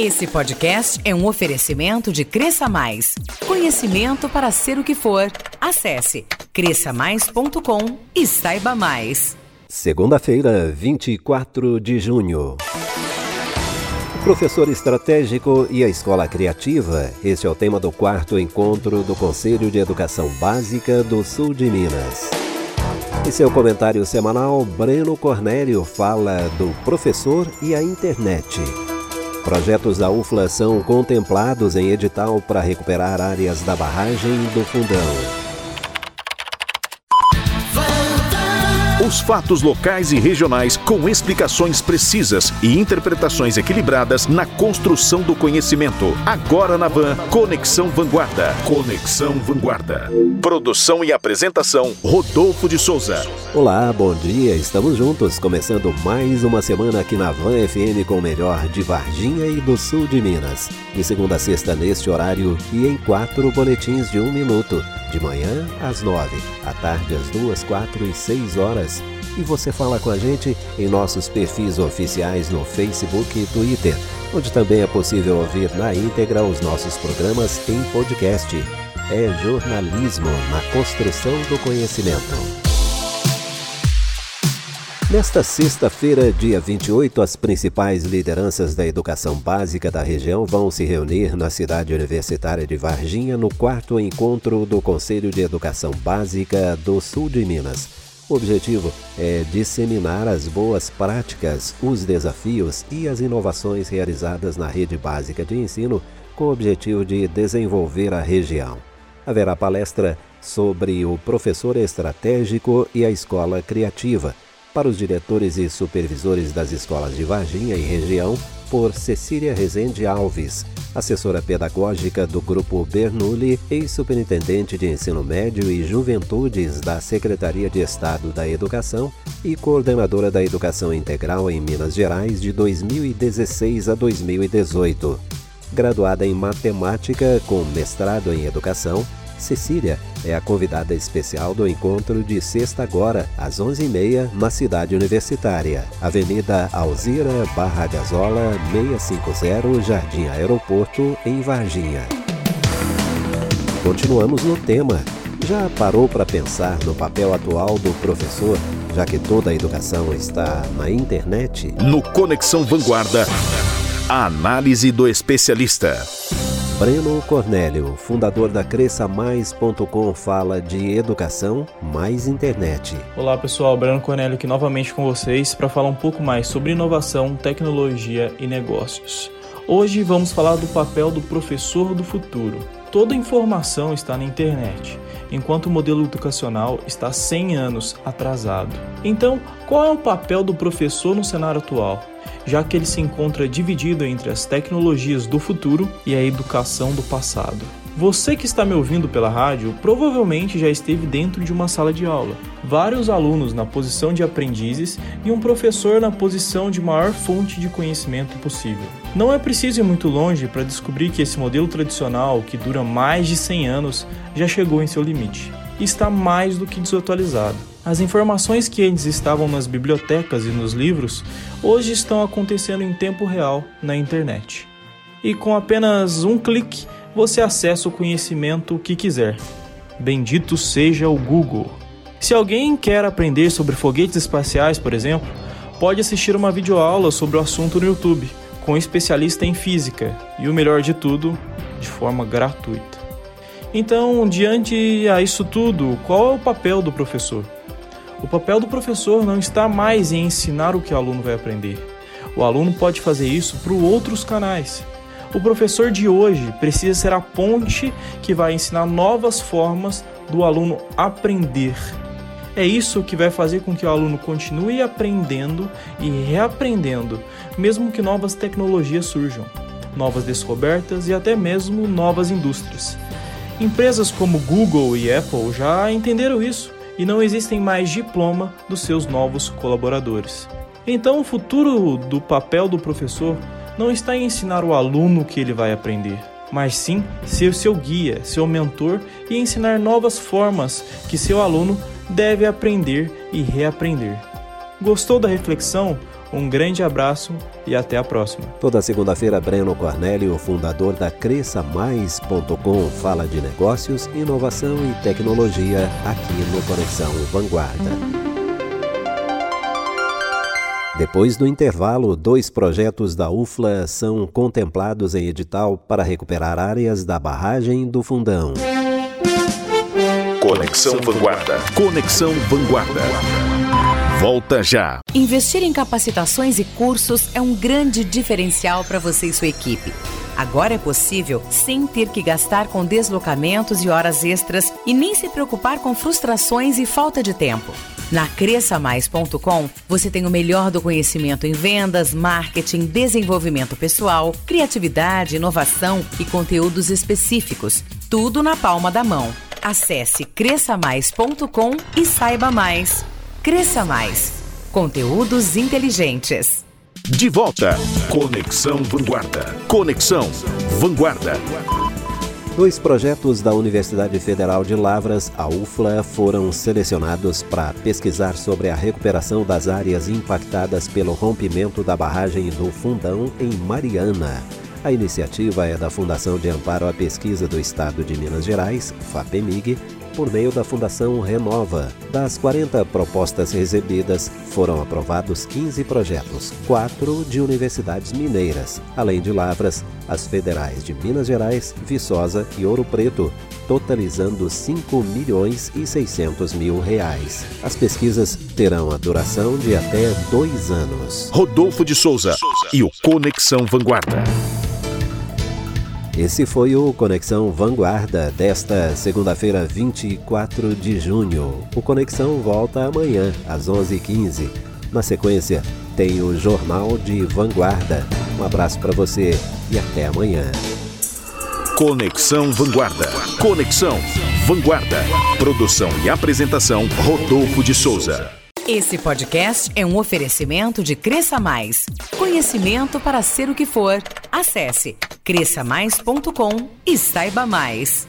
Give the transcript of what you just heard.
Esse podcast é um oferecimento de Cresça Mais. Conhecimento para ser o que for. Acesse cresçamais.com e saiba mais. Segunda-feira, 24 de junho. O professor estratégico e a escola criativa. Este é o tema do quarto encontro do Conselho de Educação Básica do Sul de Minas. Em seu comentário semanal, Breno Cornélio fala do professor e a internet. Projetos da UFLA são contemplados em edital para recuperar áreas da barragem do Fundão. Os fatos locais e regionais com explicações precisas e interpretações equilibradas na construção do conhecimento. Agora na Van, Conexão Vanguarda. Conexão Vanguarda. Produção e apresentação, Rodolfo de Souza. Olá, bom dia. Estamos juntos, começando mais uma semana aqui na Van FM com o melhor de Varginha e do sul de Minas. De segunda a sexta neste horário e em quatro boletins de um minuto. De manhã às nove, à tarde às duas, quatro e seis horas. E você fala com a gente em nossos perfis oficiais no Facebook e Twitter, onde também é possível ouvir na íntegra os nossos programas em podcast. É jornalismo na construção do conhecimento. Nesta sexta-feira, dia 28, as principais lideranças da educação básica da região vão se reunir na cidade universitária de Varginha no quarto encontro do Conselho de Educação Básica do Sul de Minas. O objetivo é disseminar as boas práticas, os desafios e as inovações realizadas na rede básica de ensino com o objetivo de desenvolver a região. Haverá palestra sobre o professor estratégico e a escola criativa para os diretores e supervisores das escolas de Varginha e região, por Cecília Rezende Alves, assessora pedagógica do Grupo Bernoulli e superintendente de ensino médio e juventudes da Secretaria de Estado da Educação e coordenadora da Educação Integral em Minas Gerais de 2016 a 2018. Graduada em matemática com mestrado em educação, Cecília é a convidada especial do encontro de sexta agora, às 11h30, na cidade universitária. Avenida Alzira Barra Gazola, 650, Jardim Aeroporto, em Varginha. Continuamos no tema. Já parou para pensar no papel atual do professor, já que toda a educação está na internet? No Conexão Vanguarda, a análise do especialista. Breno Cornélio, fundador da CresçaMais.com, fala de educação mais internet. Olá pessoal, Breno Cornélio aqui novamente com vocês para falar um pouco mais sobre inovação, tecnologia e negócios. Hoje vamos falar do papel do professor do futuro. Toda informação está na internet, enquanto o modelo educacional está 100 anos atrasado. Então, qual é o papel do professor no cenário atual? Já que ele se encontra dividido entre as tecnologias do futuro e a educação do passado. Você que está me ouvindo pela rádio provavelmente já esteve dentro de uma sala de aula. Vários alunos na posição de aprendizes e um professor na posição de maior fonte de conhecimento possível. Não é preciso ir muito longe para descobrir que esse modelo tradicional, que dura mais de 100 anos, já chegou em seu limite está mais do que desatualizado. As informações que antes estavam nas bibliotecas e nos livros hoje estão acontecendo em tempo real na internet. E com apenas um clique você acessa o conhecimento que quiser. Bendito seja o Google. Se alguém quer aprender sobre foguetes espaciais, por exemplo, pode assistir uma videoaula sobre o assunto no YouTube, com um especialista em física e o melhor de tudo, de forma gratuita. Então, diante a isso tudo, qual é o papel do professor? O papel do professor não está mais em ensinar o que o aluno vai aprender. O aluno pode fazer isso por outros canais. O professor de hoje precisa ser a ponte que vai ensinar novas formas do aluno aprender. É isso que vai fazer com que o aluno continue aprendendo e reaprendendo, mesmo que novas tecnologias surjam, novas descobertas e até mesmo novas indústrias. Empresas como Google e Apple já entenderam isso e não existem mais diploma dos seus novos colaboradores. Então, o futuro do papel do professor não está em ensinar o aluno o que ele vai aprender, mas sim ser seu guia, seu mentor e ensinar novas formas que seu aluno deve aprender e reaprender. Gostou da reflexão? Um grande abraço e até a próxima. Toda segunda-feira, Breno Cornélio, fundador da CresçaMais.com, fala de negócios, inovação e tecnologia aqui no Conexão Vanguarda. Depois do intervalo, dois projetos da UFLA são contemplados em edital para recuperar áreas da barragem do Fundão. Conexão Vanguarda. Conexão Vanguarda. Volta já. Investir em capacitações e cursos é um grande diferencial para você e sua equipe. Agora é possível sem ter que gastar com deslocamentos e horas extras e nem se preocupar com frustrações e falta de tempo. Na cresçamais.com, você tem o melhor do conhecimento em vendas, marketing, desenvolvimento pessoal, criatividade, inovação e conteúdos específicos. Tudo na palma da mão. Acesse cresçamais.com e saiba mais. Cresça Mais. Conteúdos inteligentes. De volta. Conexão Vanguarda. Conexão Vanguarda. Dois projetos da Universidade Federal de Lavras, a UFLA, foram selecionados para pesquisar sobre a recuperação das áreas impactadas pelo rompimento da barragem do Fundão em Mariana. A iniciativa é da Fundação de Amparo à Pesquisa do Estado de Minas Gerais, FAPEMIG, por meio da Fundação Renova. Das 40 propostas recebidas, foram aprovados 15 projetos, quatro de universidades mineiras, além de Lavras, as federais de Minas Gerais, Viçosa e Ouro Preto, totalizando 5 milhões e 600 mil reais. As pesquisas terão a duração de até dois anos. Rodolfo de Souza e o Conexão Vanguarda. Esse foi o Conexão Vanguarda desta segunda-feira, 24 de junho. O Conexão volta amanhã, às 11h15. Na sequência, tem o Jornal de Vanguarda. Um abraço para você e até amanhã. Conexão Vanguarda. Conexão Vanguarda. Produção e apresentação Rodolfo de Souza. Esse podcast é um oferecimento de Cresça Mais. Conhecimento para ser o que for. Acesse cresçamais.com e saiba mais.